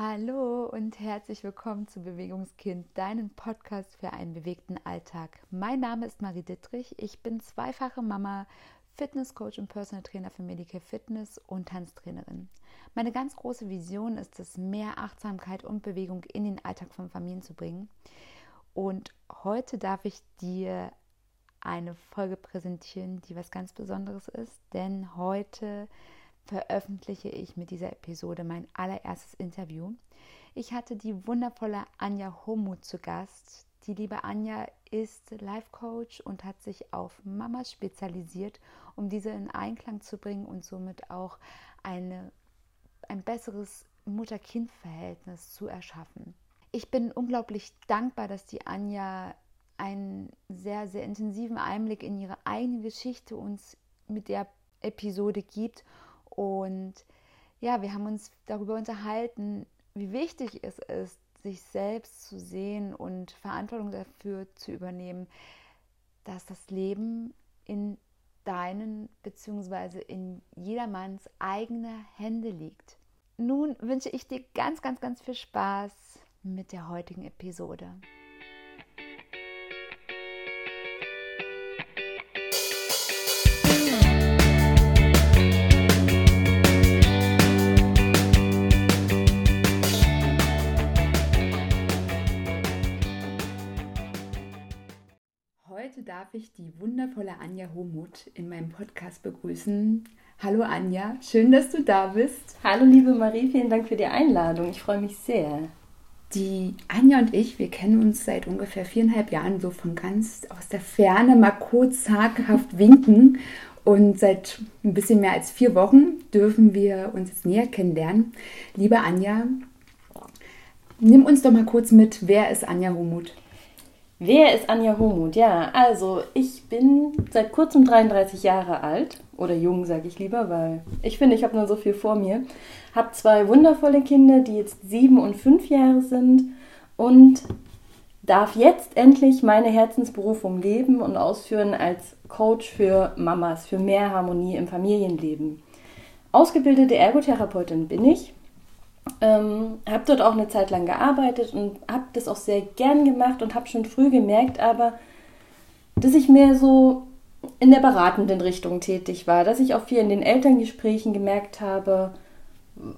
Hallo und herzlich willkommen zu Bewegungskind, deinem Podcast für einen bewegten Alltag. Mein Name ist Marie Dittrich. Ich bin zweifache Mama, Fitnesscoach und Personal Trainer für Medical Fitness und Tanztrainerin. Meine ganz große Vision ist es, mehr Achtsamkeit und Bewegung in den Alltag von Familien zu bringen. Und heute darf ich dir eine Folge präsentieren, die was ganz Besonderes ist, denn heute veröffentliche ich mit dieser Episode mein allererstes Interview. Ich hatte die wundervolle Anja Homut zu Gast. Die liebe Anja ist Life Coach und hat sich auf Mamas spezialisiert, um diese in Einklang zu bringen und somit auch eine, ein besseres Mutter-Kind-Verhältnis zu erschaffen. Ich bin unglaublich dankbar, dass die Anja einen sehr, sehr intensiven Einblick in ihre eigene Geschichte uns mit der Episode gibt und ja, wir haben uns darüber unterhalten, wie wichtig es ist, sich selbst zu sehen und Verantwortung dafür zu übernehmen, dass das Leben in deinen bzw. in jedermanns eigener Hände liegt. Nun wünsche ich dir ganz, ganz, ganz viel Spaß mit der heutigen Episode. Darf ich die wundervolle Anja Homuth in meinem Podcast begrüßen. Hallo Anja, schön, dass du da bist. Hallo liebe Marie, vielen Dank für die Einladung. Ich freue mich sehr. Die Anja und ich, wir kennen uns seit ungefähr viereinhalb Jahren so von ganz aus der Ferne mal kurz zaghaft winken. Und seit ein bisschen mehr als vier Wochen dürfen wir uns jetzt näher kennenlernen. Liebe Anja, nimm uns doch mal kurz mit, wer ist Anja Homuth? Wer ist Anja Homuth? Ja, also ich bin seit kurzem 33 Jahre alt. Oder jung, sage ich lieber, weil ich finde, ich habe nur so viel vor mir. Habe zwei wundervolle Kinder, die jetzt sieben und fünf Jahre sind. Und darf jetzt endlich meine Herzensberufung leben und ausführen als Coach für Mamas, für mehr Harmonie im Familienleben. Ausgebildete Ergotherapeutin bin ich ähm, habe dort auch eine Zeit lang gearbeitet und habe das auch sehr gern gemacht und habe schon früh gemerkt, aber dass ich mehr so in der beratenden Richtung tätig war, dass ich auch viel in den Elterngesprächen gemerkt habe,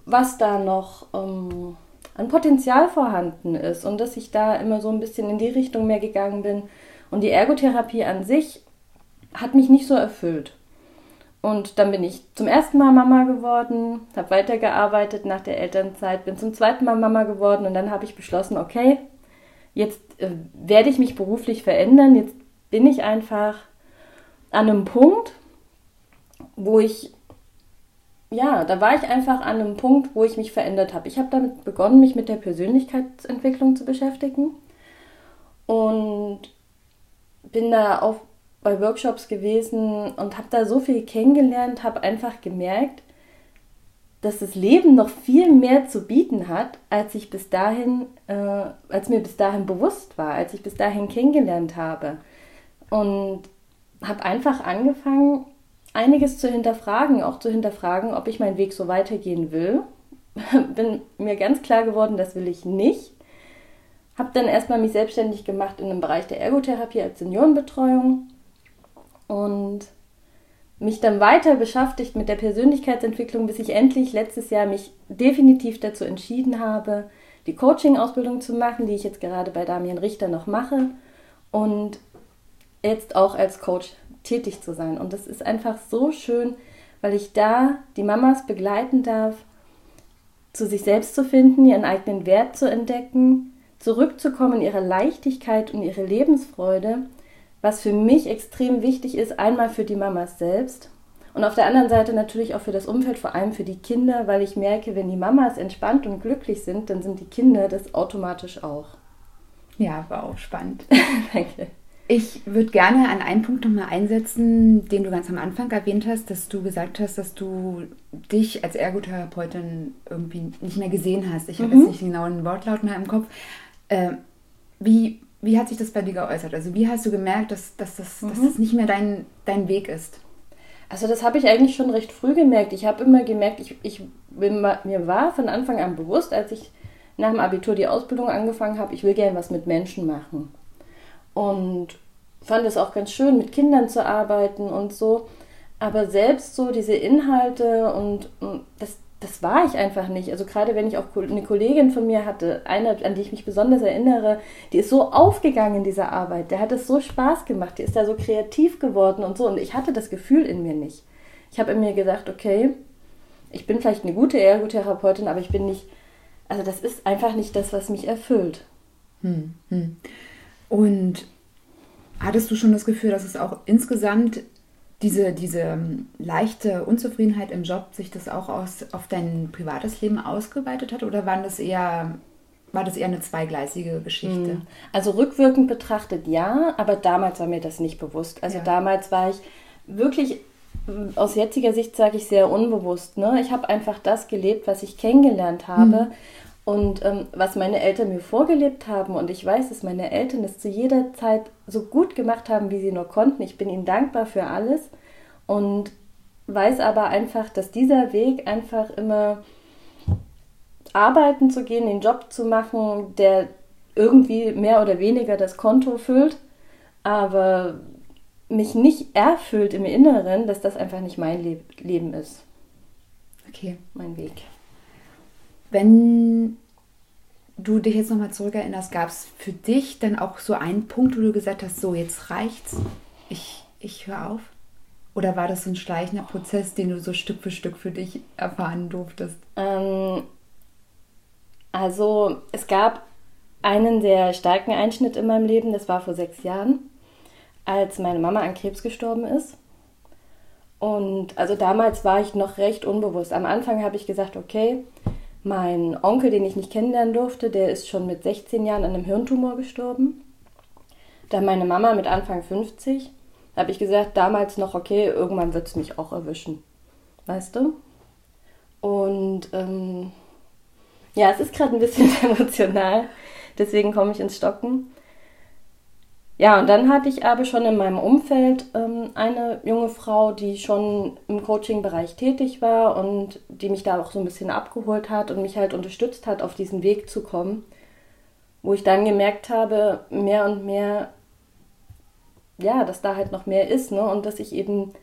was da noch ähm, an Potenzial vorhanden ist und dass ich da immer so ein bisschen in die Richtung mehr gegangen bin. Und die Ergotherapie an sich hat mich nicht so erfüllt. Und dann bin ich zum ersten Mal Mama geworden, habe weitergearbeitet nach der Elternzeit, bin zum zweiten Mal Mama geworden und dann habe ich beschlossen, okay, jetzt äh, werde ich mich beruflich verändern, jetzt bin ich einfach an einem Punkt, wo ich, ja, da war ich einfach an einem Punkt, wo ich mich verändert habe. Ich habe damit begonnen, mich mit der Persönlichkeitsentwicklung zu beschäftigen und bin da auf bei Workshops gewesen und habe da so viel kennengelernt, habe einfach gemerkt, dass das Leben noch viel mehr zu bieten hat, als ich bis dahin, äh, als mir bis dahin bewusst war, als ich bis dahin kennengelernt habe. Und habe einfach angefangen, einiges zu hinterfragen, auch zu hinterfragen, ob ich meinen Weg so weitergehen will. Bin mir ganz klar geworden, das will ich nicht. Habe dann erstmal mich selbstständig gemacht in dem Bereich der Ergotherapie als Seniorenbetreuung und mich dann weiter beschäftigt mit der Persönlichkeitsentwicklung, bis ich endlich letztes Jahr mich definitiv dazu entschieden habe, die Coaching-Ausbildung zu machen, die ich jetzt gerade bei Damian Richter noch mache und jetzt auch als Coach tätig zu sein. Und das ist einfach so schön, weil ich da die Mamas begleiten darf, zu sich selbst zu finden, ihren eigenen Wert zu entdecken, zurückzukommen in ihre Leichtigkeit und ihre Lebensfreude was für mich extrem wichtig ist, einmal für die Mamas selbst und auf der anderen Seite natürlich auch für das Umfeld, vor allem für die Kinder, weil ich merke, wenn die Mamas entspannt und glücklich sind, dann sind die Kinder das automatisch auch. Ja, war auch spannend. Danke. Ich würde gerne an einen Punkt nochmal einsetzen, den du ganz am Anfang erwähnt hast, dass du gesagt hast, dass du dich als Ergotherapeutin irgendwie nicht mehr gesehen hast. Ich habe mhm. jetzt nicht genau einen Wortlaut mehr im Kopf. Äh, wie wie hat sich das bei dir geäußert? Also wie hast du gemerkt, dass, dass, das, mhm. dass das nicht mehr dein, dein Weg ist? Also das habe ich eigentlich schon recht früh gemerkt. Ich habe immer gemerkt, ich, ich bin, mir war von Anfang an bewusst, als ich nach dem Abitur die Ausbildung angefangen habe, ich will gerne was mit Menschen machen. Und fand es auch ganz schön, mit Kindern zu arbeiten und so. Aber selbst so diese Inhalte und, und das, das war ich einfach nicht. Also gerade wenn ich auch eine Kollegin von mir hatte, eine, an die ich mich besonders erinnere, die ist so aufgegangen in dieser Arbeit, der hat es so Spaß gemacht, die ist da so kreativ geworden und so. Und ich hatte das Gefühl in mir nicht. Ich habe in mir gesagt, okay, ich bin vielleicht eine gute Ergotherapeutin, aber ich bin nicht, also das ist einfach nicht das, was mich erfüllt. Hm, hm. Und hattest du schon das Gefühl, dass es auch insgesamt diese, diese ähm, leichte Unzufriedenheit im Job sich das auch aus, auf dein privates Leben ausgeweitet hat oder waren das eher, war das eher eine zweigleisige Geschichte? Hm. Also rückwirkend betrachtet ja, aber damals war mir das nicht bewusst. Also ja. damals war ich wirklich aus jetziger Sicht sage ich sehr unbewusst. Ne? Ich habe einfach das gelebt, was ich kennengelernt habe. Mhm. Und ähm, was meine Eltern mir vorgelebt haben, und ich weiß, dass meine Eltern es zu jeder Zeit so gut gemacht haben, wie sie nur konnten. Ich bin ihnen dankbar für alles und weiß aber einfach, dass dieser Weg einfach immer arbeiten zu gehen, den Job zu machen, der irgendwie mehr oder weniger das Konto füllt, aber mich nicht erfüllt im Inneren, dass das einfach nicht mein Le Leben ist. Okay. Mein Weg. Wenn du dich jetzt nochmal zurückerinnerst, gab es für dich dann auch so einen Punkt, wo du gesagt hast, so jetzt reicht's, ich, ich höre auf? Oder war das so ein schleichender Prozess, den du so Stück für Stück für dich erfahren durftest? Ähm, also es gab einen sehr starken Einschnitt in meinem Leben, das war vor sechs Jahren als meine Mama an Krebs gestorben ist. Und also damals war ich noch recht unbewusst. Am Anfang habe ich gesagt, okay, mein Onkel, den ich nicht kennenlernen durfte, der ist schon mit 16 Jahren an einem Hirntumor gestorben. Dann meine Mama mit Anfang 50. Da habe ich gesagt, damals noch, okay, irgendwann wird es mich auch erwischen. Weißt du? Und ähm, ja, es ist gerade ein bisschen emotional. Deswegen komme ich ins Stocken. Ja, und dann hatte ich aber schon in meinem Umfeld ähm, eine junge Frau, die schon im Coaching-Bereich tätig war und die mich da auch so ein bisschen abgeholt hat und mich halt unterstützt hat, auf diesen Weg zu kommen, wo ich dann gemerkt habe, mehr und mehr, ja, dass da halt noch mehr ist, ne? Und dass ich eben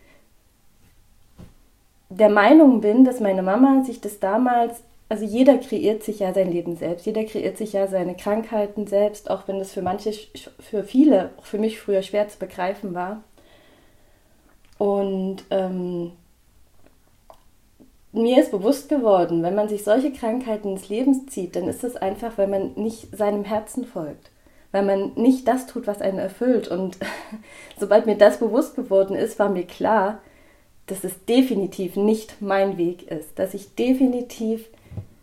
der Meinung bin, dass meine Mama sich das damals also jeder kreiert sich ja sein Leben selbst, jeder kreiert sich ja seine Krankheiten selbst, auch wenn das für manche, für viele, auch für mich früher schwer zu begreifen war. Und ähm, mir ist bewusst geworden, wenn man sich solche Krankheiten ins Leben zieht, dann ist es einfach, weil man nicht seinem Herzen folgt, weil man nicht das tut, was einen erfüllt. Und sobald mir das bewusst geworden ist, war mir klar, dass es definitiv nicht mein Weg ist, dass ich definitiv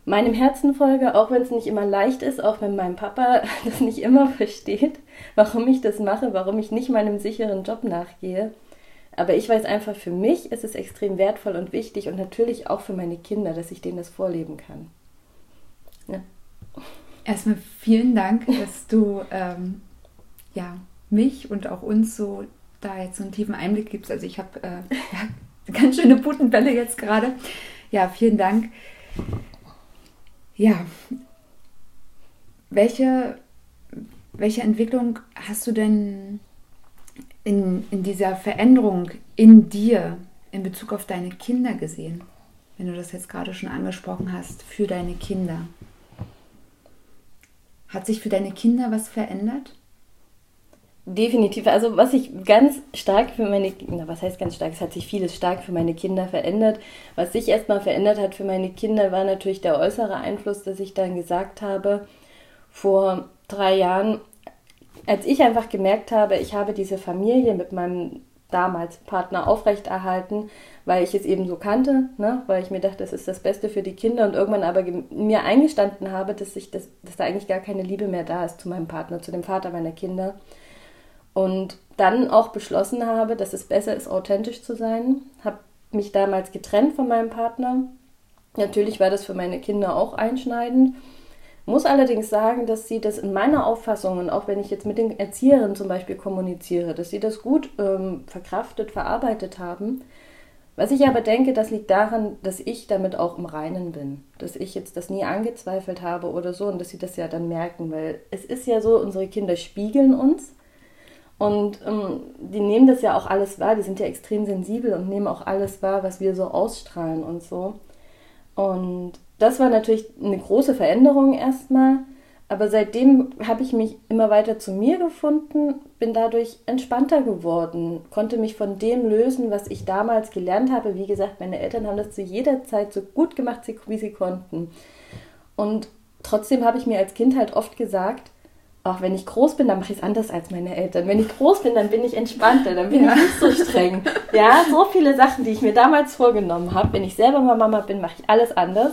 meinem Herzen folge, auch wenn es nicht immer leicht ist, auch wenn mein Papa das nicht immer versteht, warum ich das mache, warum ich nicht meinem sicheren Job nachgehe. Aber ich weiß einfach, für mich ist es extrem wertvoll und wichtig und natürlich auch für meine Kinder, dass ich denen das vorleben kann. Ja. Erstmal vielen Dank, dass du ähm, ja, mich und auch uns so da jetzt so einen tiefen Einblick gibst. Also ich habe äh, ja, ganz schöne Putenbälle jetzt gerade. Ja, vielen Dank. Ja. Welche, welche Entwicklung hast du denn in, in dieser Veränderung in dir in Bezug auf deine Kinder gesehen? Wenn du das jetzt gerade schon angesprochen hast, für deine Kinder. Hat sich für deine Kinder was verändert? Definitiv. Also was ich ganz stark für meine Kinder, was heißt ganz stark, es hat sich vieles stark für meine Kinder verändert. Was sich erstmal verändert hat für meine Kinder, war natürlich der äußere Einfluss, dass ich dann gesagt habe, vor drei Jahren, als ich einfach gemerkt habe, ich habe diese Familie mit meinem damals Partner aufrechterhalten, weil ich es eben so kannte, ne? weil ich mir dachte, das ist das Beste für die Kinder und irgendwann aber mir eingestanden habe, dass, ich das, dass da eigentlich gar keine Liebe mehr da ist zu meinem Partner, zu dem Vater meiner Kinder und dann auch beschlossen habe, dass es besser ist, authentisch zu sein. Habe mich damals getrennt von meinem Partner. Natürlich war das für meine Kinder auch einschneidend. Muss allerdings sagen, dass sie das in meiner Auffassung und auch wenn ich jetzt mit den Erzieherinnen zum Beispiel kommuniziere, dass sie das gut ähm, verkraftet, verarbeitet haben, Was ich aber denke, das liegt daran, dass ich damit auch im Reinen bin. Dass ich jetzt das nie angezweifelt habe oder so und dass sie das ja dann merken, weil es ist ja so, unsere Kinder spiegeln uns und ähm, die nehmen das ja auch alles wahr, die sind ja extrem sensibel und nehmen auch alles wahr, was wir so ausstrahlen und so. Und das war natürlich eine große Veränderung erstmal. Aber seitdem habe ich mich immer weiter zu mir gefunden, bin dadurch entspannter geworden, konnte mich von dem lösen, was ich damals gelernt habe. Wie gesagt, meine Eltern haben das zu jeder Zeit so gut gemacht, wie sie konnten. Und trotzdem habe ich mir als Kind halt oft gesagt, auch wenn ich groß bin, dann mache ich es anders als meine Eltern. Wenn ich groß bin, dann bin ich entspannter, dann bin ja. ich nicht so streng. Ja, so viele Sachen, die ich mir damals vorgenommen habe. Wenn ich selber mal Mama bin, mache ich alles anders.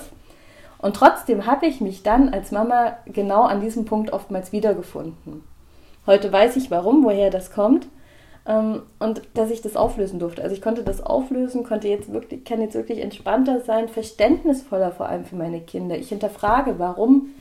Und trotzdem habe ich mich dann als Mama genau an diesem Punkt oftmals wiedergefunden. Heute weiß ich warum, woher das kommt ähm, und dass ich das auflösen durfte. Also ich konnte das auflösen, konnte jetzt wirklich, kann jetzt wirklich entspannter sein, verständnisvoller vor allem für meine Kinder. Ich hinterfrage, warum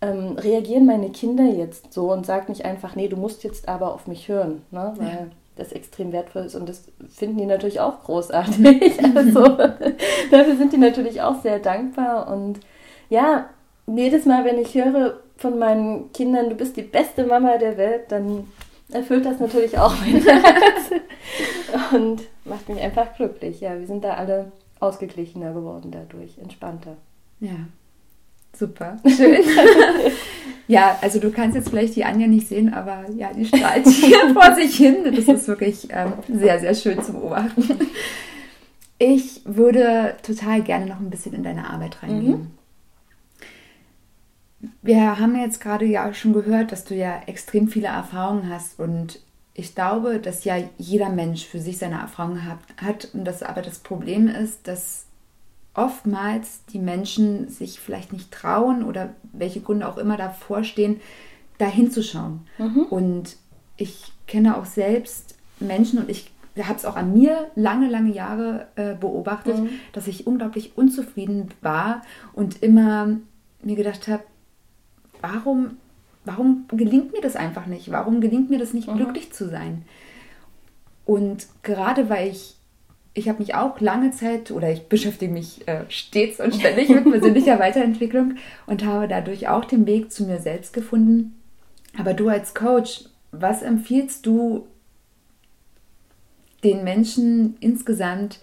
ähm, reagieren meine Kinder jetzt so und sage nicht einfach, nee, du musst jetzt aber auf mich hören, ne? weil ja. das extrem wertvoll ist und das finden die natürlich auch großartig. also dafür sind die natürlich auch sehr dankbar und ja, jedes Mal, wenn ich höre von meinen Kindern, du bist die beste Mama der Welt, dann erfüllt das natürlich auch mein Herz und macht mich einfach glücklich. Ja, wir sind da alle ausgeglichener geworden dadurch, entspannter. Ja, super, schön. ja, also du kannst jetzt vielleicht die Anja nicht sehen, aber ja, die strahlt hier vor sich hin. Das ist wirklich ähm, sehr, sehr schön zu beobachten. Ich würde total gerne noch ein bisschen in deine Arbeit reingehen. Mhm. Wir haben jetzt gerade ja schon gehört, dass du ja extrem viele Erfahrungen hast und ich glaube, dass ja jeder Mensch für sich seine Erfahrungen hat, hat und dass aber das Problem ist, dass oftmals die Menschen sich vielleicht nicht trauen oder welche Gründe auch immer davor stehen, da hinzuschauen. Mhm. Und ich kenne auch selbst Menschen und ich habe es auch an mir lange, lange Jahre äh, beobachtet, mhm. dass ich unglaublich unzufrieden war und immer mir gedacht habe, warum, warum gelingt mir das einfach nicht? Warum gelingt mir das nicht, mhm. glücklich zu sein? Und gerade weil ich, ich habe mich auch lange Zeit oder ich beschäftige mich äh, stets und ständig mit persönlicher Weiterentwicklung und habe dadurch auch den Weg zu mir selbst gefunden. Aber du als Coach, was empfiehlst du den Menschen insgesamt,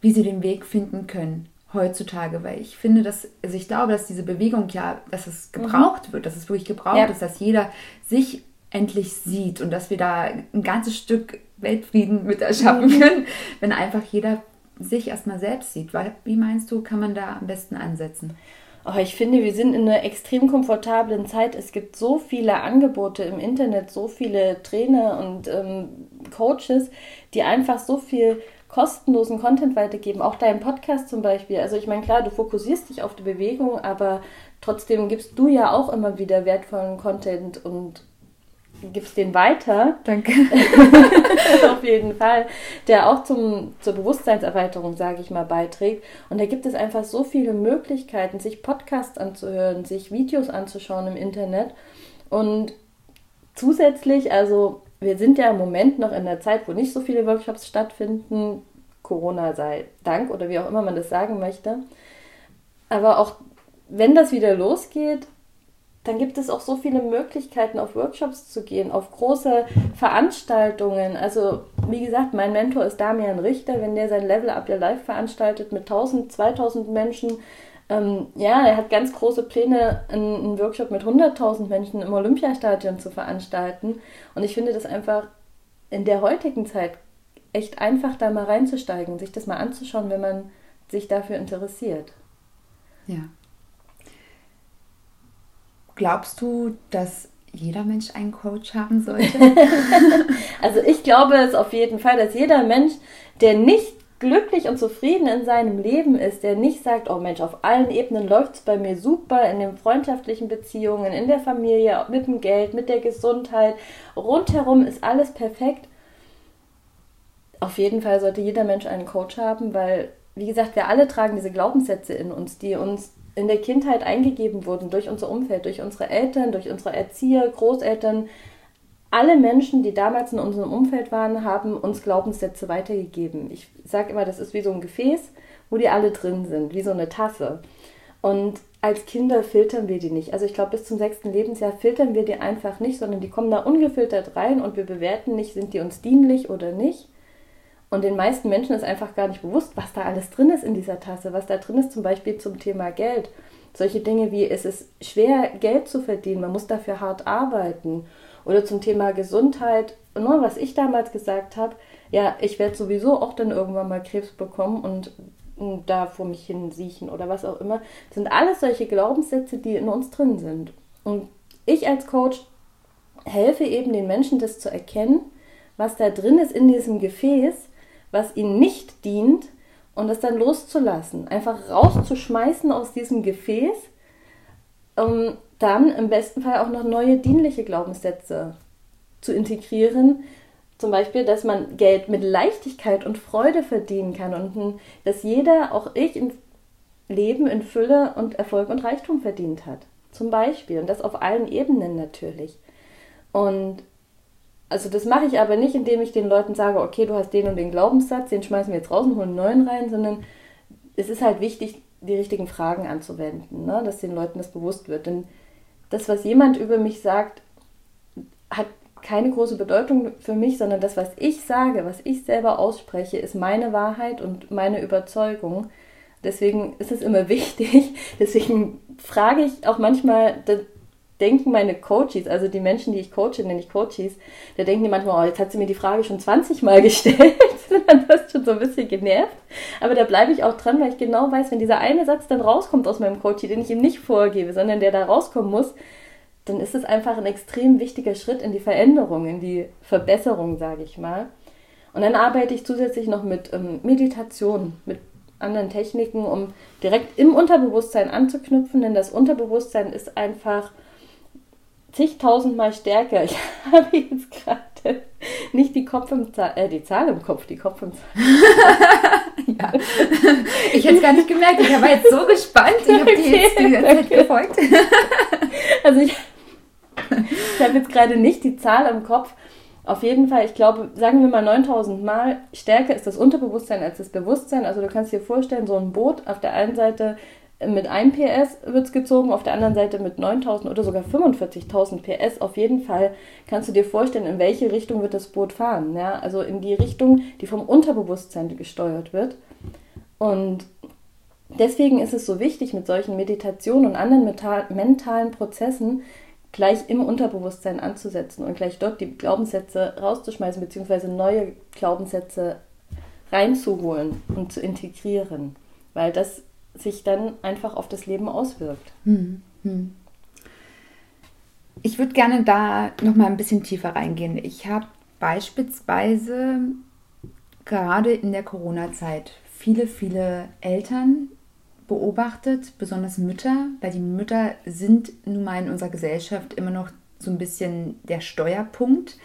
wie sie den Weg finden können? heutzutage, weil ich finde, dass, also ich glaube, dass diese Bewegung ja, dass es mhm. gebraucht mhm. wird, dass es wirklich gebraucht ja. ist, dass jeder sich endlich sieht und dass wir da ein ganzes Stück Weltfrieden mit erschaffen mhm. können, wenn einfach jeder sich erstmal selbst sieht. Wie meinst du, kann man da am besten ansetzen? Oh, ich finde, wir sind in einer extrem komfortablen Zeit. Es gibt so viele Angebote im Internet, so viele Trainer und ähm, Coaches, die einfach so viel kostenlosen Content weitergeben, auch deinen Podcast zum Beispiel. Also ich meine, klar, du fokussierst dich auf die Bewegung, aber trotzdem gibst du ja auch immer wieder wertvollen Content und gibst den weiter. Danke. auf jeden Fall, der auch zum, zur Bewusstseinserweiterung, sage ich mal, beiträgt. Und da gibt es einfach so viele Möglichkeiten, sich Podcasts anzuhören, sich Videos anzuschauen im Internet. Und zusätzlich, also wir sind ja im Moment noch in der Zeit, wo nicht so viele Workshops stattfinden. Corona sei Dank oder wie auch immer man das sagen möchte. Aber auch wenn das wieder losgeht, dann gibt es auch so viele Möglichkeiten, auf Workshops zu gehen, auf große Veranstaltungen. Also, wie gesagt, mein Mentor ist Damian Richter. Wenn der sein Level Up Your Life veranstaltet mit 1000, 2000 Menschen, ähm, ja, er hat ganz große Pläne, einen, Workshop mit 100.000 Menschen im Olympiastadion zu veranstalten. Und ich finde das einfach in der heutigen Zeit echt einfach, da mal reinzusteigen, sich das mal anzuschauen, wenn man sich dafür interessiert. Ja. Glaubst du, dass jeder Mensch einen Coach haben sollte? also ich glaube es auf jeden Fall, dass jeder Mensch, der nicht glücklich und zufrieden in seinem Leben ist, der nicht sagt, oh Mensch, auf allen Ebenen läuft es bei mir super, in den freundschaftlichen Beziehungen, in der Familie, mit dem Geld, mit der Gesundheit, rundherum ist alles perfekt. Auf jeden Fall sollte jeder Mensch einen Coach haben, weil, wie gesagt, wir alle tragen diese Glaubenssätze in uns, die uns in der Kindheit eingegeben wurden durch unser Umfeld, durch unsere Eltern, durch unsere Erzieher, Großeltern, alle Menschen, die damals in unserem Umfeld waren, haben uns Glaubenssätze weitergegeben. Ich sage immer, das ist wie so ein Gefäß, wo die alle drin sind, wie so eine Tasse. Und als Kinder filtern wir die nicht. Also ich glaube, bis zum sechsten Lebensjahr filtern wir die einfach nicht, sondern die kommen da ungefiltert rein und wir bewerten nicht, sind die uns dienlich oder nicht. Und den meisten Menschen ist einfach gar nicht bewusst, was da alles drin ist in dieser Tasse, was da drin ist zum Beispiel zum Thema Geld. Solche Dinge wie, es ist schwer, Geld zu verdienen, man muss dafür hart arbeiten. Oder zum Thema Gesundheit, nur was ich damals gesagt habe, ja, ich werde sowieso auch dann irgendwann mal Krebs bekommen und da vor mich hin siechen oder was auch immer. Das sind alles solche Glaubenssätze, die in uns drin sind. Und ich als Coach helfe eben den Menschen, das zu erkennen, was da drin ist in diesem Gefäß, was ihnen nicht dient und das dann loszulassen. Einfach rauszuschmeißen aus diesem Gefäß, um dann im besten Fall auch noch neue dienliche Glaubenssätze zu integrieren, zum Beispiel, dass man Geld mit Leichtigkeit und Freude verdienen kann und dass jeder, auch ich, im Leben in Fülle und Erfolg und Reichtum verdient hat. Zum Beispiel. Und das auf allen Ebenen natürlich. Und also das mache ich aber nicht, indem ich den Leuten sage, okay, du hast den und den Glaubenssatz, den schmeißen wir jetzt raus und holen einen neuen rein, sondern es ist halt wichtig, die richtigen Fragen anzuwenden, ne? dass den Leuten das bewusst wird. Denn das, was jemand über mich sagt, hat keine große Bedeutung für mich, sondern das, was ich sage, was ich selber ausspreche, ist meine Wahrheit und meine Überzeugung. Deswegen ist es immer wichtig. Deswegen frage ich auch manchmal, denken meine Coaches, also die Menschen, die ich coache, nenne ich Coaches, da denken die manchmal, oh, jetzt hat sie mir die Frage schon 20 Mal gestellt. dann wirst schon so ein bisschen genervt. Aber da bleibe ich auch dran, weil ich genau weiß, wenn dieser eine Satz dann rauskommt aus meinem Coaching, den ich ihm nicht vorgebe, sondern der da rauskommen muss, dann ist es einfach ein extrem wichtiger Schritt in die Veränderung, in die Verbesserung, sage ich mal. Und dann arbeite ich zusätzlich noch mit ähm, Meditation, mit anderen Techniken, um direkt im Unterbewusstsein anzuknüpfen, denn das Unterbewusstsein ist einfach zigtausendmal stärker. Ich habe jetzt gerade nicht die Kopf im Zahl, äh, die Zahl im Kopf, die Kopf im Zahl. ja. Ich hätte es gar nicht gemerkt. Ich war jetzt so gespannt. Ich habe okay. dir jetzt die ganze Zeit gefolgt. also ich ich habe jetzt gerade nicht die Zahl im Kopf. Auf jeden Fall, ich glaube, sagen wir mal 9000 Mal, stärker ist das Unterbewusstsein als das Bewusstsein. Also du kannst dir vorstellen, so ein Boot auf der einen Seite mit 1 PS wird es gezogen, auf der anderen Seite mit 9000 oder sogar 45.000 PS. Auf jeden Fall kannst du dir vorstellen, in welche Richtung wird das Boot fahren. Ja? Also in die Richtung, die vom Unterbewusstsein gesteuert wird. Und deswegen ist es so wichtig, mit solchen Meditationen und anderen mentalen Prozessen gleich im Unterbewusstsein anzusetzen und gleich dort die Glaubenssätze rauszuschmeißen, beziehungsweise neue Glaubenssätze reinzuholen und zu integrieren, weil das sich dann einfach auf das Leben auswirkt. Hm, hm. Ich würde gerne da nochmal ein bisschen tiefer reingehen. Ich habe beispielsweise gerade in der Corona-Zeit viele, viele Eltern, beobachtet, besonders Mütter, weil die Mütter sind nun mal in unserer Gesellschaft immer noch so ein bisschen der Steuerpunkt.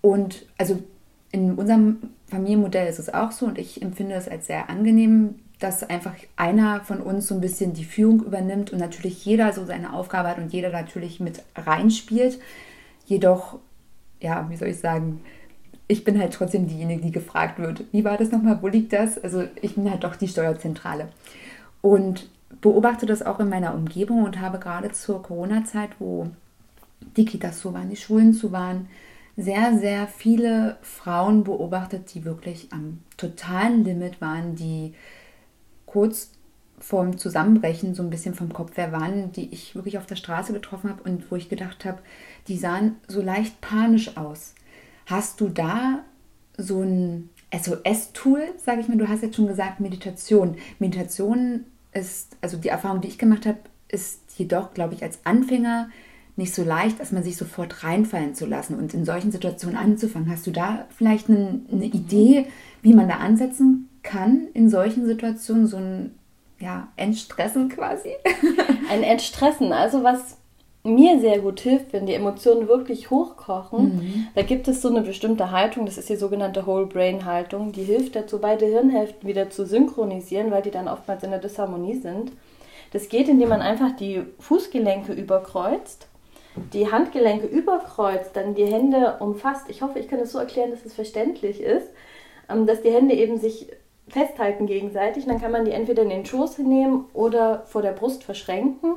Und also in unserem Familienmodell ist es auch so und ich empfinde es als sehr angenehm, dass einfach einer von uns so ein bisschen die Führung übernimmt und natürlich jeder so seine Aufgabe hat und jeder natürlich mit reinspielt. Jedoch, ja, wie soll ich sagen, ich bin halt trotzdem diejenige, die gefragt wird. Wie war das nochmal? Wo liegt das? Also ich bin halt doch die Steuerzentrale. Und beobachte das auch in meiner Umgebung und habe gerade zur Corona-Zeit, wo die Kitas zu waren, die Schulen zu waren, sehr, sehr viele Frauen beobachtet, die wirklich am totalen Limit waren, die kurz vorm Zusammenbrechen so ein bisschen vom Kopf her waren, die ich wirklich auf der Straße getroffen habe und wo ich gedacht habe, die sahen so leicht panisch aus. Hast du da so ein SOS-Tool, sage ich mir, du hast jetzt schon gesagt, Meditation. Meditation ist, also die Erfahrung, die ich gemacht habe, ist jedoch, glaube ich, als Anfänger nicht so leicht, dass man sich sofort reinfallen zu lassen und in solchen Situationen anzufangen. Hast du da vielleicht eine, eine Idee, wie man da ansetzen kann in solchen Situationen, so ein ja, Entstressen quasi? Ein Entstressen, also was mir sehr gut hilft, wenn die Emotionen wirklich hochkochen, mhm. da gibt es so eine bestimmte Haltung, das ist die sogenannte Whole Brain Haltung, die hilft dazu, beide Hirnhälften wieder zu synchronisieren, weil die dann oftmals in der Disharmonie sind. Das geht, indem man einfach die Fußgelenke überkreuzt, die Handgelenke überkreuzt, dann die Hände umfasst. Ich hoffe, ich kann es so erklären, dass es verständlich ist, ähm, dass die Hände eben sich festhalten gegenseitig. dann kann man die entweder in den Schoß nehmen oder vor der Brust verschränken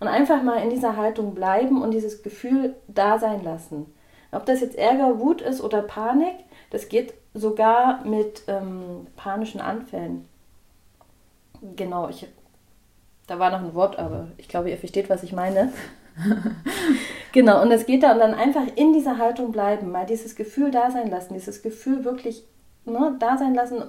und einfach mal in dieser Haltung bleiben und dieses Gefühl da sein lassen. Ob das jetzt Ärger, Wut ist oder Panik, das geht sogar mit ähm, panischen Anfällen. Genau, ich, da war noch ein Wort, aber ich glaube, ihr versteht, was ich meine. genau, und es geht da und dann einfach in dieser Haltung bleiben, mal dieses Gefühl da sein lassen, dieses Gefühl wirklich ne, da sein lassen,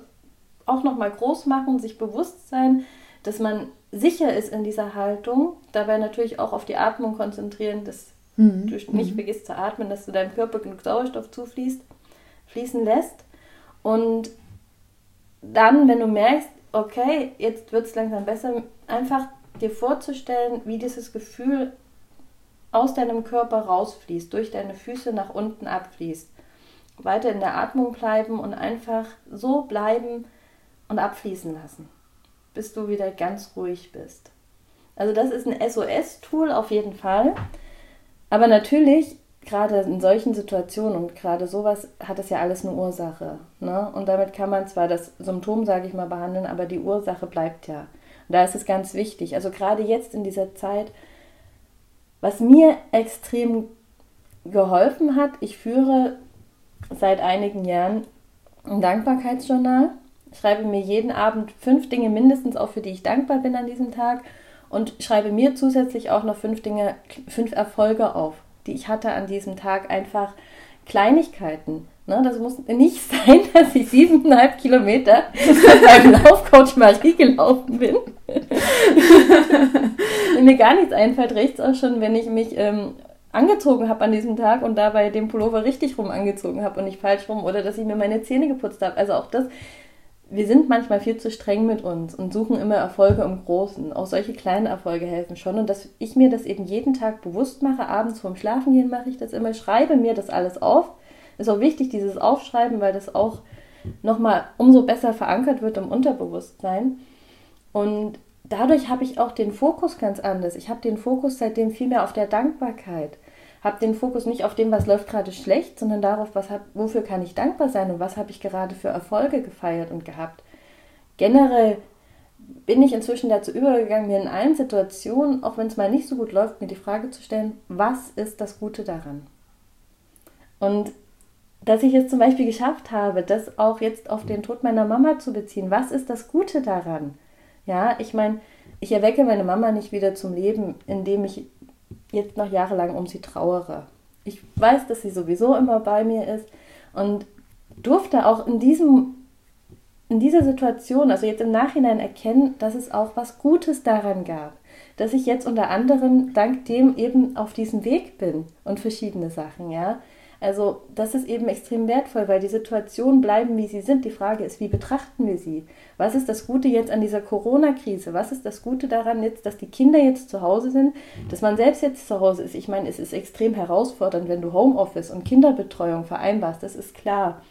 auch nochmal groß machen, sich bewusst sein, dass man sicher ist in dieser Haltung, dabei natürlich auch auf die Atmung konzentrieren, dass mhm. du nicht mhm. vergisst zu atmen, dass du deinem Körper genug Sauerstoff zufließt, fließen lässt. Und dann, wenn du merkst, okay, jetzt wird es langsam besser, einfach dir vorzustellen, wie dieses Gefühl aus deinem Körper rausfließt, durch deine Füße nach unten abfließt. Weiter in der Atmung bleiben und einfach so bleiben und abfließen lassen bis du wieder ganz ruhig bist. Also das ist ein SOS-Tool auf jeden Fall. Aber natürlich, gerade in solchen Situationen und gerade sowas, hat es ja alles eine Ursache. Ne? Und damit kann man zwar das Symptom, sage ich mal, behandeln, aber die Ursache bleibt ja. Und da ist es ganz wichtig. Also gerade jetzt in dieser Zeit, was mir extrem geholfen hat, ich führe seit einigen Jahren ein Dankbarkeitsjournal schreibe mir jeden Abend fünf Dinge mindestens auf, für die ich dankbar bin an diesem Tag und schreibe mir zusätzlich auch noch fünf Dinge, fünf Erfolge auf, die ich hatte an diesem Tag. Einfach Kleinigkeiten. Ne, das muss nicht sein, dass ich siebeneinhalb Kilometer meinem Laufcoach Marie gelaufen bin. wenn mir gar nichts einfällt, reicht es auch schon, wenn ich mich ähm, angezogen habe an diesem Tag und dabei den Pullover richtig rum angezogen habe und nicht falsch rum oder dass ich mir meine Zähne geputzt habe. Also auch das wir sind manchmal viel zu streng mit uns und suchen immer Erfolge im Großen. Auch solche kleinen Erfolge helfen schon. Und dass ich mir das eben jeden Tag bewusst mache, abends vorm Schlafengehen mache ich das immer, schreibe mir das alles auf. Ist auch wichtig, dieses Aufschreiben, weil das auch nochmal umso besser verankert wird im Unterbewusstsein. Und dadurch habe ich auch den Fokus ganz anders. Ich habe den Fokus seitdem viel mehr auf der Dankbarkeit habe den Fokus nicht auf dem, was läuft gerade schlecht, sondern darauf, was hab, wofür kann ich dankbar sein und was habe ich gerade für Erfolge gefeiert und gehabt. Generell bin ich inzwischen dazu übergegangen, mir in allen Situationen, auch wenn es mal nicht so gut läuft, mir die Frage zu stellen, was ist das Gute daran? Und dass ich es zum Beispiel geschafft habe, das auch jetzt auf den Tod meiner Mama zu beziehen, was ist das Gute daran? Ja, ich meine, ich erwecke meine Mama nicht wieder zum Leben, indem ich jetzt noch jahrelang um sie trauere. Ich weiß, dass sie sowieso immer bei mir ist und durfte auch in diesem in dieser Situation, also jetzt im Nachhinein erkennen, dass es auch was Gutes daran gab, dass ich jetzt unter anderem dank dem eben auf diesem Weg bin und verschiedene Sachen, ja. Also das ist eben extrem wertvoll, weil die Situationen bleiben, wie sie sind. Die Frage ist, wie betrachten wir sie? Was ist das Gute jetzt an dieser Corona-Krise? Was ist das Gute daran jetzt, dass die Kinder jetzt zu Hause sind, dass man selbst jetzt zu Hause ist? Ich meine, es ist extrem herausfordernd, wenn du Homeoffice und Kinderbetreuung vereinbarst, das ist klar.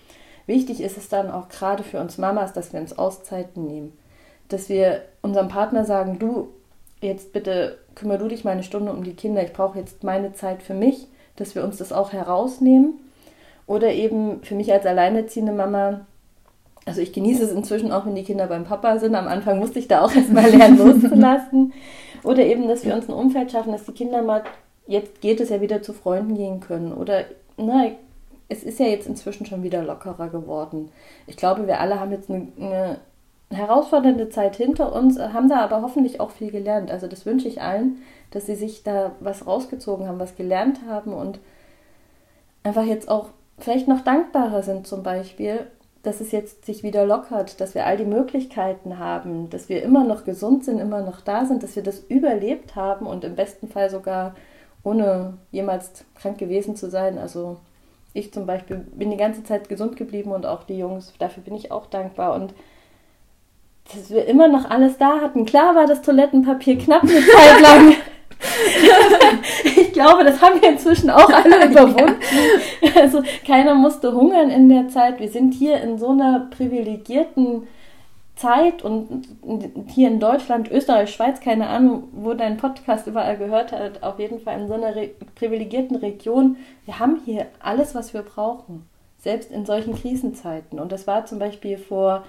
Wichtig ist es dann auch gerade für uns Mamas, dass wir uns Auszeiten nehmen. Dass wir unserem Partner sagen, du, jetzt bitte kümmere du dich mal eine Stunde um die Kinder, ich brauche jetzt meine Zeit für mich dass wir uns das auch herausnehmen. Oder eben für mich als alleinerziehende Mama, also ich genieße es inzwischen auch, wenn die Kinder beim Papa sind. Am Anfang musste ich da auch erstmal lernen loszulassen. Oder eben, dass wir uns ein Umfeld schaffen, dass die Kinder mal, jetzt geht es ja wieder zu Freunden gehen können. Oder, na, es ist ja jetzt inzwischen schon wieder lockerer geworden. Ich glaube, wir alle haben jetzt eine, eine herausfordernde Zeit hinter uns, haben da aber hoffentlich auch viel gelernt. Also das wünsche ich allen, dass sie sich da was rausgezogen haben, was gelernt haben und einfach jetzt auch vielleicht noch dankbarer sind zum Beispiel, dass es jetzt sich wieder lockert, dass wir all die Möglichkeiten haben, dass wir immer noch gesund sind, immer noch da sind, dass wir das überlebt haben und im besten Fall sogar ohne jemals krank gewesen zu sein. Also ich zum Beispiel bin die ganze Zeit gesund geblieben und auch die Jungs, dafür bin ich auch dankbar und dass wir immer noch alles da hatten. Klar war das Toilettenpapier knapp eine Zeit lang. ich glaube, das haben wir inzwischen auch alle überwunden. Also keiner musste hungern in der Zeit. Wir sind hier in so einer privilegierten Zeit und hier in Deutschland, Österreich, Schweiz, keine Ahnung, wo dein Podcast überall gehört hat, auf jeden Fall in so einer privilegierten Region. Wir haben hier alles, was wir brauchen, selbst in solchen Krisenzeiten. Und das war zum Beispiel vor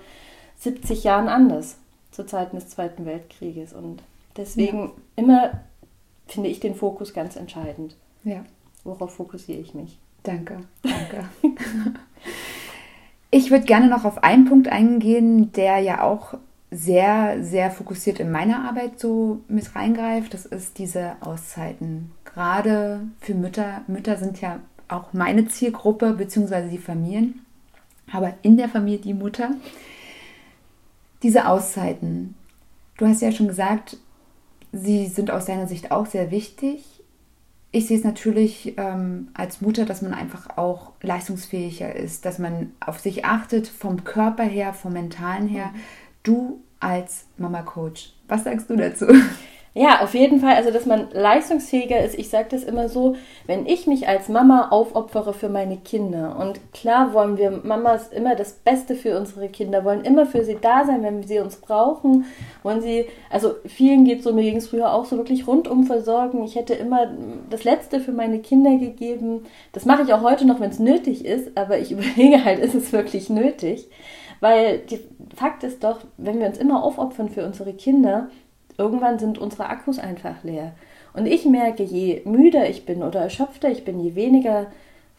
70 Jahren anders, zu Zeiten des Zweiten Weltkrieges. Und deswegen ja. immer finde ich den Fokus ganz entscheidend. Ja. Worauf fokussiere ich mich? Danke, danke. ich würde gerne noch auf einen Punkt eingehen, der ja auch sehr, sehr fokussiert in meiner Arbeit so mit reingreift. Das ist diese Auszeiten. Gerade für Mütter. Mütter sind ja auch meine Zielgruppe, beziehungsweise die Familien. Aber in der Familie die Mutter. Diese Auszeiten. Du hast ja schon gesagt, sie sind aus deiner Sicht auch sehr wichtig ich sehe es natürlich ähm, als Mutter, dass man einfach auch leistungsfähiger ist, dass man auf sich achtet, vom Körper her, vom Mentalen her. Mhm. Du als Mama-Coach, was sagst du dazu? Ja, auf jeden Fall. Also, dass man leistungsfähiger ist. Ich sage das immer so, wenn ich mich als Mama aufopfere für meine Kinder. Und klar wollen wir Mamas immer das Beste für unsere Kinder, wollen immer für sie da sein, wenn sie uns brauchen. Wollen sie, also vielen geht so, mir ging es früher auch so wirklich rundum versorgen. Ich hätte immer das Letzte für meine Kinder gegeben. Das mache ich auch heute noch, wenn es nötig ist. Aber ich überlege halt, ist es wirklich nötig? Weil die Fakt ist doch, wenn wir uns immer aufopfern für unsere Kinder, irgendwann sind unsere Akkus einfach leer. Und ich merke, je müder ich bin oder erschöpfter ich bin, je weniger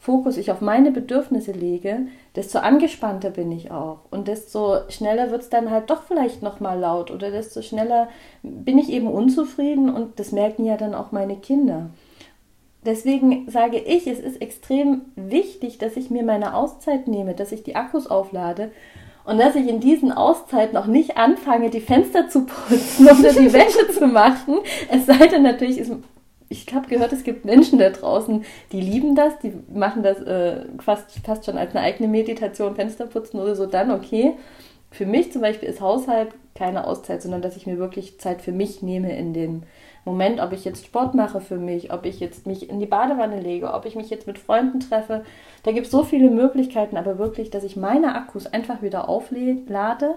Fokus ich auf meine Bedürfnisse lege, desto angespannter bin ich auch. Und desto schneller wird es dann halt doch vielleicht nochmal laut oder desto schneller bin ich eben unzufrieden und das merken ja dann auch meine Kinder. Deswegen sage ich, es ist extrem wichtig, dass ich mir meine Auszeit nehme, dass ich die Akkus auflade und dass ich in diesen Auszeiten auch nicht anfange, die Fenster zu putzen oder die Wäsche zu machen. Es sei denn natürlich, ist, ich habe gehört, es gibt Menschen da draußen, die lieben das, die machen das äh, fast, fast schon als eine eigene Meditation, Fenster putzen oder so, dann okay. Für mich zum Beispiel ist Haushalt keine Auszeit, sondern dass ich mir wirklich Zeit für mich nehme in dem Moment, ob ich jetzt Sport mache für mich, ob ich jetzt mich in die Badewanne lege, ob ich mich jetzt mit Freunden treffe. Da gibt es so viele Möglichkeiten, aber wirklich, dass ich meine Akkus einfach wieder auflade,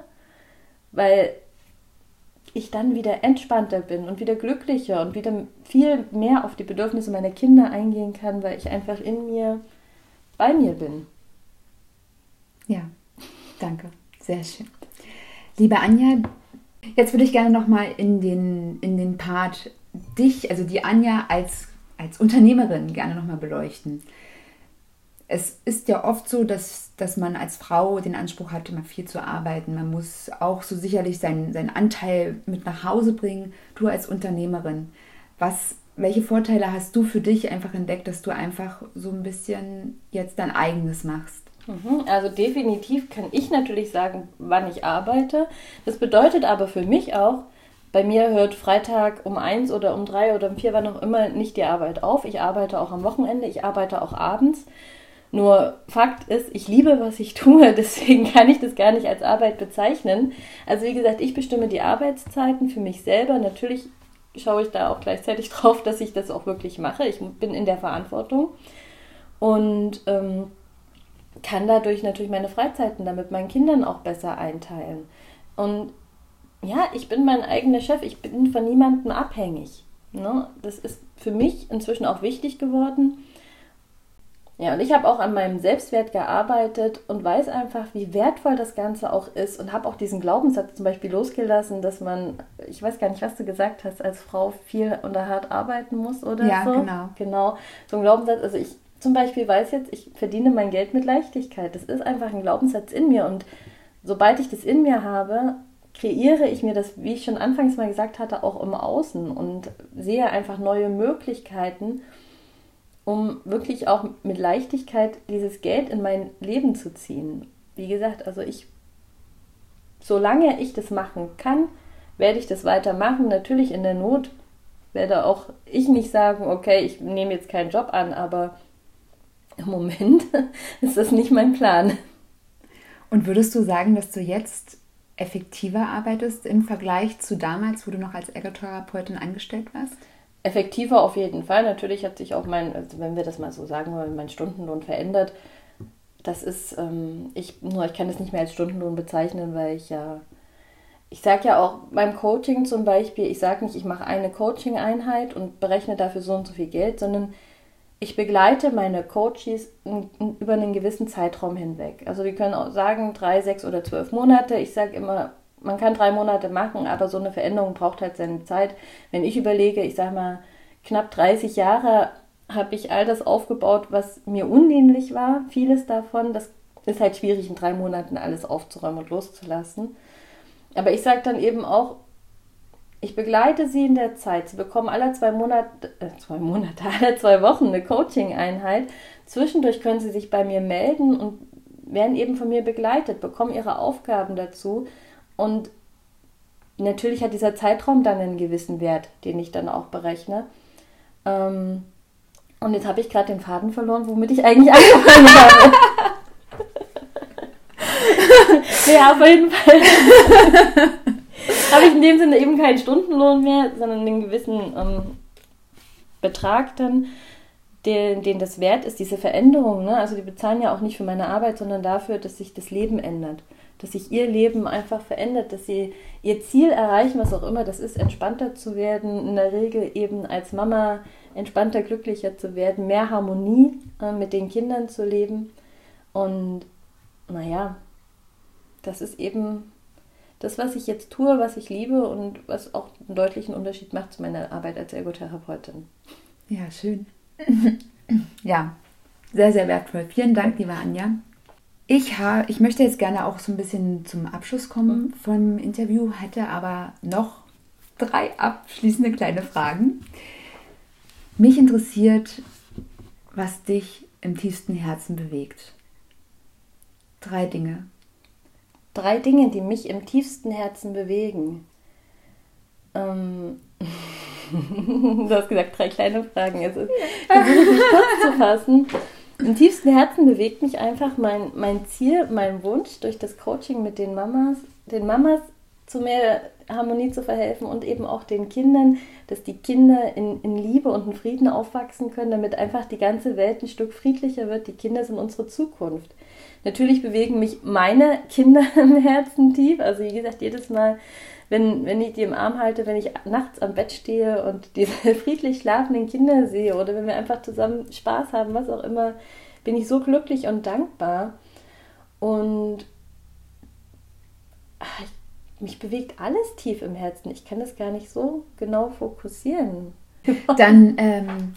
weil ich dann wieder entspannter bin und wieder glücklicher und wieder viel mehr auf die Bedürfnisse meiner Kinder eingehen kann, weil ich einfach in mir bei mir bin. Ja, danke. Sehr schön. Liebe Anja, jetzt würde ich gerne nochmal in den, in den Part dich, also die Anja als, als Unternehmerin gerne nochmal beleuchten. Es ist ja oft so, dass, dass man als Frau den Anspruch hat, immer viel zu arbeiten. Man muss auch so sicherlich seinen, seinen Anteil mit nach Hause bringen. Du als Unternehmerin, was, welche Vorteile hast du für dich einfach entdeckt, dass du einfach so ein bisschen jetzt dein eigenes machst? Mhm, also definitiv kann ich natürlich sagen, wann ich arbeite. Das bedeutet aber für mich auch, bei mir hört Freitag um eins oder um drei oder um vier, wann auch immer, nicht die Arbeit auf. Ich arbeite auch am Wochenende, ich arbeite auch abends. Nur Fakt ist, ich liebe, was ich tue, deswegen kann ich das gar nicht als Arbeit bezeichnen. Also wie gesagt, ich bestimme die Arbeitszeiten für mich selber. Natürlich schaue ich da auch gleichzeitig drauf, dass ich das auch wirklich mache. Ich bin in der Verantwortung und ähm, kann dadurch natürlich meine Freizeiten damit meinen Kindern auch besser einteilen. Und ja, ich bin mein eigener Chef, ich bin von niemandem abhängig. Ne? Das ist für mich inzwischen auch wichtig geworden. Ja, und ich habe auch an meinem Selbstwert gearbeitet und weiß einfach, wie wertvoll das Ganze auch ist und habe auch diesen Glaubenssatz zum Beispiel losgelassen, dass man, ich weiß gar nicht, was du gesagt hast, als Frau viel und hart arbeiten muss oder ja, so. Ja, genau. Genau, so ein Glaubenssatz. Also ich zum Beispiel weiß jetzt, ich verdiene mein Geld mit Leichtigkeit. Das ist einfach ein Glaubenssatz in mir und sobald ich das in mir habe, kreiere ich mir das, wie ich schon anfangs mal gesagt hatte, auch im Außen und sehe einfach neue Möglichkeiten, um wirklich auch mit Leichtigkeit dieses Geld in mein Leben zu ziehen. Wie gesagt, also ich, solange ich das machen kann, werde ich das weitermachen. Natürlich in der Not werde auch ich nicht sagen, okay, ich nehme jetzt keinen Job an, aber im Moment ist das nicht mein Plan. Und würdest du sagen, dass du jetzt effektiver arbeitest im Vergleich zu damals, wo du noch als Ergotherapeutin angestellt warst? Effektiver auf jeden Fall. Natürlich hat sich auch mein, also wenn wir das mal so sagen wollen, mein Stundenlohn verändert. Das ist, ähm, ich, nur ich kann das nicht mehr als Stundenlohn bezeichnen, weil ich ja ich sage ja auch beim Coaching zum Beispiel, ich sage nicht, ich mache eine Coaching-Einheit und berechne dafür so und so viel Geld, sondern ich begleite meine Coaches über einen gewissen Zeitraum hinweg. Also wir können auch sagen, drei, sechs oder zwölf Monate. Ich sage immer, man kann drei Monate machen, aber so eine Veränderung braucht halt seine Zeit. Wenn ich überlege, ich sage mal, knapp 30 Jahre habe ich all das aufgebaut, was mir undienlich war. Vieles davon, das ist halt schwierig in drei Monaten alles aufzuräumen und loszulassen. Aber ich sage dann eben auch, ich begleite sie in der Zeit. Sie bekommen alle zwei Monate, äh, zwei Monate, alle zwei Wochen eine Coaching-Einheit. Zwischendurch können sie sich bei mir melden und werden eben von mir begleitet, bekommen ihre Aufgaben dazu. Und natürlich hat dieser Zeitraum dann einen gewissen Wert, den ich dann auch berechne. Ähm, und jetzt habe ich gerade den Faden verloren, womit ich eigentlich angefangen habe. ja, auf jeden Fall. habe ich in dem Sinne eben keinen Stundenlohn mehr, sondern einen gewissen ähm, Betrag dann, den, den das wert ist, diese Veränderung. Ne? Also die bezahlen ja auch nicht für meine Arbeit, sondern dafür, dass sich das Leben ändert. Dass sich ihr Leben einfach verändert, dass sie ihr Ziel erreichen, was auch immer das ist, entspannter zu werden, in der Regel eben als Mama entspannter, glücklicher zu werden, mehr Harmonie äh, mit den Kindern zu leben. Und naja, das ist eben das, was ich jetzt tue, was ich liebe und was auch einen deutlichen Unterschied macht zu meiner Arbeit als Ergotherapeutin. Ja, schön. ja, sehr, sehr wertvoll. Vielen Dank, liebe Anja. Ich, ha, ich möchte jetzt gerne auch so ein bisschen zum Abschluss kommen mhm. vom Interview, hätte aber noch drei abschließende kleine Fragen. Mich interessiert, was dich im tiefsten Herzen bewegt. Drei Dinge. Drei Dinge, die mich im tiefsten Herzen bewegen. Ähm, du hast gesagt, drei kleine Fragen. Jetzt ist versuche mich kurz zu fassen. Im tiefsten Herzen bewegt mich einfach mein, mein Ziel, mein Wunsch, durch das Coaching mit den Mamas, den Mamas zu mehr Harmonie zu verhelfen und eben auch den Kindern, dass die Kinder in, in Liebe und in Frieden aufwachsen können, damit einfach die ganze Welt ein Stück friedlicher wird. Die Kinder sind unsere Zukunft. Natürlich bewegen mich meine Kinder im Herzen tief. Also wie gesagt, jedes Mal, wenn, wenn ich die im Arm halte, wenn ich nachts am Bett stehe und diese friedlich schlafenden Kinder sehe oder wenn wir einfach zusammen Spaß haben, was auch immer, bin ich so glücklich und dankbar. Und ach, mich bewegt alles tief im Herzen. Ich kann das gar nicht so genau fokussieren. Dann ähm,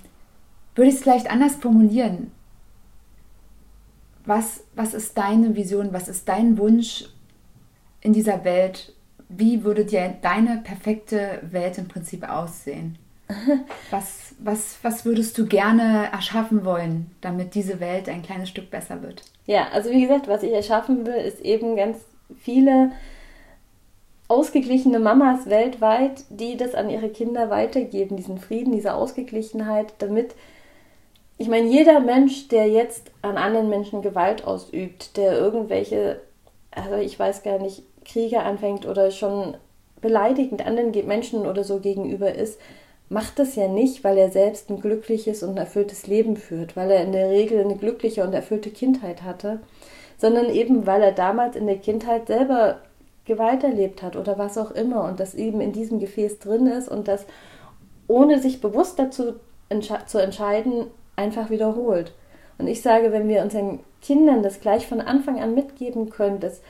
würde ich es vielleicht anders formulieren was, was ist deine Vision, was ist dein Wunsch in dieser Welt? Wie würde dir deine perfekte Welt im Prinzip aussehen? Was, was, was würdest du gerne erschaffen wollen, damit diese Welt ein kleines Stück besser wird? Ja, also wie gesagt, was ich erschaffen will, ist eben ganz viele ausgeglichene Mamas weltweit, die das an ihre Kinder weitergeben, diesen Frieden, diese Ausgeglichenheit, damit ich meine, jeder Mensch, der jetzt an anderen Menschen Gewalt ausübt, der irgendwelche, also ich weiß gar nicht, Kriege anfängt oder schon beleidigend anderen Menschen oder so gegenüber ist, macht das ja nicht, weil er selbst ein glückliches und erfülltes Leben führt, weil er in der Regel eine glückliche und erfüllte Kindheit hatte, sondern eben weil er damals in der Kindheit selber Gewalt erlebt hat oder was auch immer und das eben in diesem Gefäß drin ist und das ohne sich bewusst dazu zu entscheiden, einfach wiederholt. Und ich sage, wenn wir unseren Kindern das gleich von Anfang an mitgeben können, dass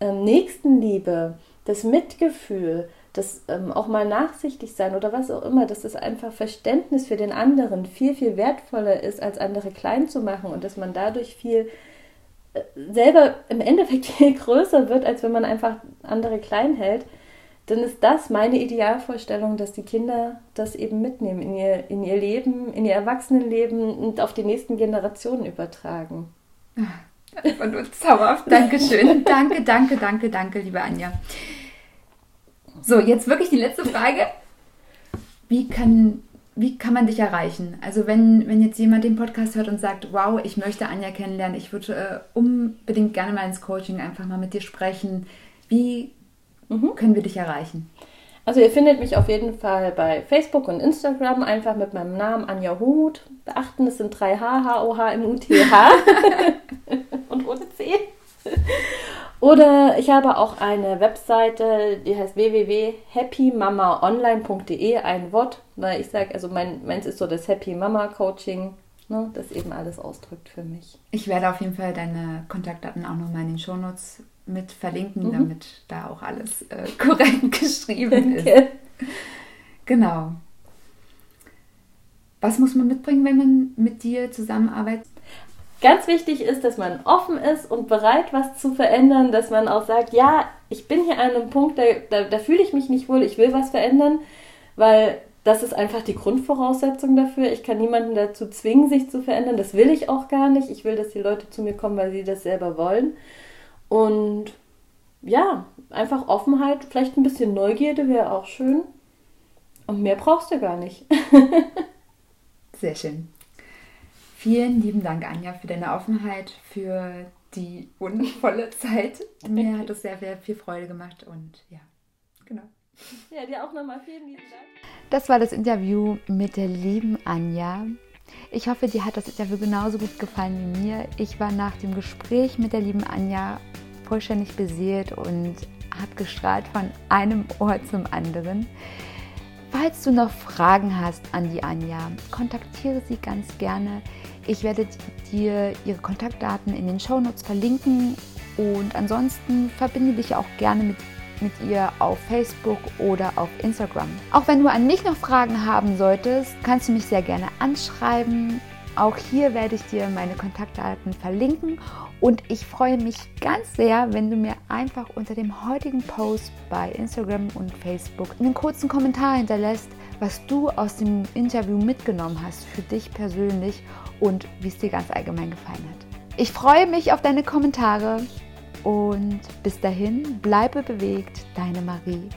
ähm, Nächstenliebe, das Mitgefühl, das ähm, auch mal nachsichtig sein oder was auch immer, dass das einfach Verständnis für den anderen viel, viel wertvoller ist, als andere klein zu machen und dass man dadurch viel selber im Endeffekt viel größer wird, als wenn man einfach andere klein hält, dann ist das meine Idealvorstellung, dass die Kinder das eben mitnehmen in ihr, in ihr Leben, in ihr Erwachsenenleben und auf die nächsten Generationen übertragen. Einfach nur zauberhaft. Dankeschön. danke, danke, danke, danke, liebe Anja. So, jetzt wirklich die letzte Frage. Wie kann, wie kann man dich erreichen? Also wenn, wenn jetzt jemand den Podcast hört und sagt, wow, ich möchte Anja kennenlernen, ich würde äh, unbedingt gerne mal ins Coaching einfach mal mit dir sprechen. Wie mhm. können wir dich erreichen? Also ihr findet mich auf jeden Fall bei Facebook und Instagram einfach mit meinem Namen Anja Homuth. Beachten, es sind drei H, H-O-H-M-U-T-H und ohne C. Oder ich habe auch eine Webseite, die heißt www.happymamaonline.de, ein Wort, weil ich sage, also mein, meins ist so das Happy Mama Coaching, ne, das eben alles ausdrückt für mich. Ich werde auf jeden Fall deine Kontaktdaten auch nochmal in den Shownotes mit verlinken, mhm. damit da auch alles äh, korrekt geschrieben ist. Okay. Genau. Was muss man mitbringen, wenn man mit dir zusammenarbeitet? Ganz wichtig ist, dass man offen ist und bereit, was zu verändern, dass man auch sagt, ja, ich bin hier an einem Punkt, da, da, da fühle ich mich nicht wohl, ich will was verändern, weil das ist einfach die Grundvoraussetzung dafür. Ich kann niemanden dazu zwingen, sich zu verändern. Das will ich auch gar nicht. Ich will, dass die Leute zu mir kommen, weil sie das selber wollen. Und ja, einfach Offenheit, vielleicht ein bisschen Neugierde wäre auch schön. Und mehr brauchst du gar nicht. Sehr schön. Vielen lieben Dank, Anja, für deine Offenheit, für die wundervolle Zeit. Mir hat es sehr, sehr viel Freude gemacht und ja, genau. Ja, dir auch nochmal vielen lieben Dank. Das war das Interview mit der lieben Anja. Ich hoffe, dir hat das Interview genauso gut gefallen wie mir. Ich war nach dem Gespräch mit der lieben Anja vollständig beseelt und habe gestrahlt von einem Ohr zum anderen. Falls du noch Fragen hast an die Anja, kontaktiere sie ganz gerne. Ich werde dir ihre Kontaktdaten in den Shownotes verlinken und ansonsten verbinde dich auch gerne mit, mit ihr auf Facebook oder auf Instagram. Auch wenn du an mich noch Fragen haben solltest, kannst du mich sehr gerne anschreiben. Auch hier werde ich dir meine Kontaktdaten verlinken und ich freue mich ganz sehr, wenn du mir einfach unter dem heutigen Post bei Instagram und Facebook einen kurzen Kommentar hinterlässt, was du aus dem Interview mitgenommen hast für dich persönlich und wie es dir ganz allgemein gefallen hat. Ich freue mich auf deine Kommentare und bis dahin bleibe bewegt, deine Marie.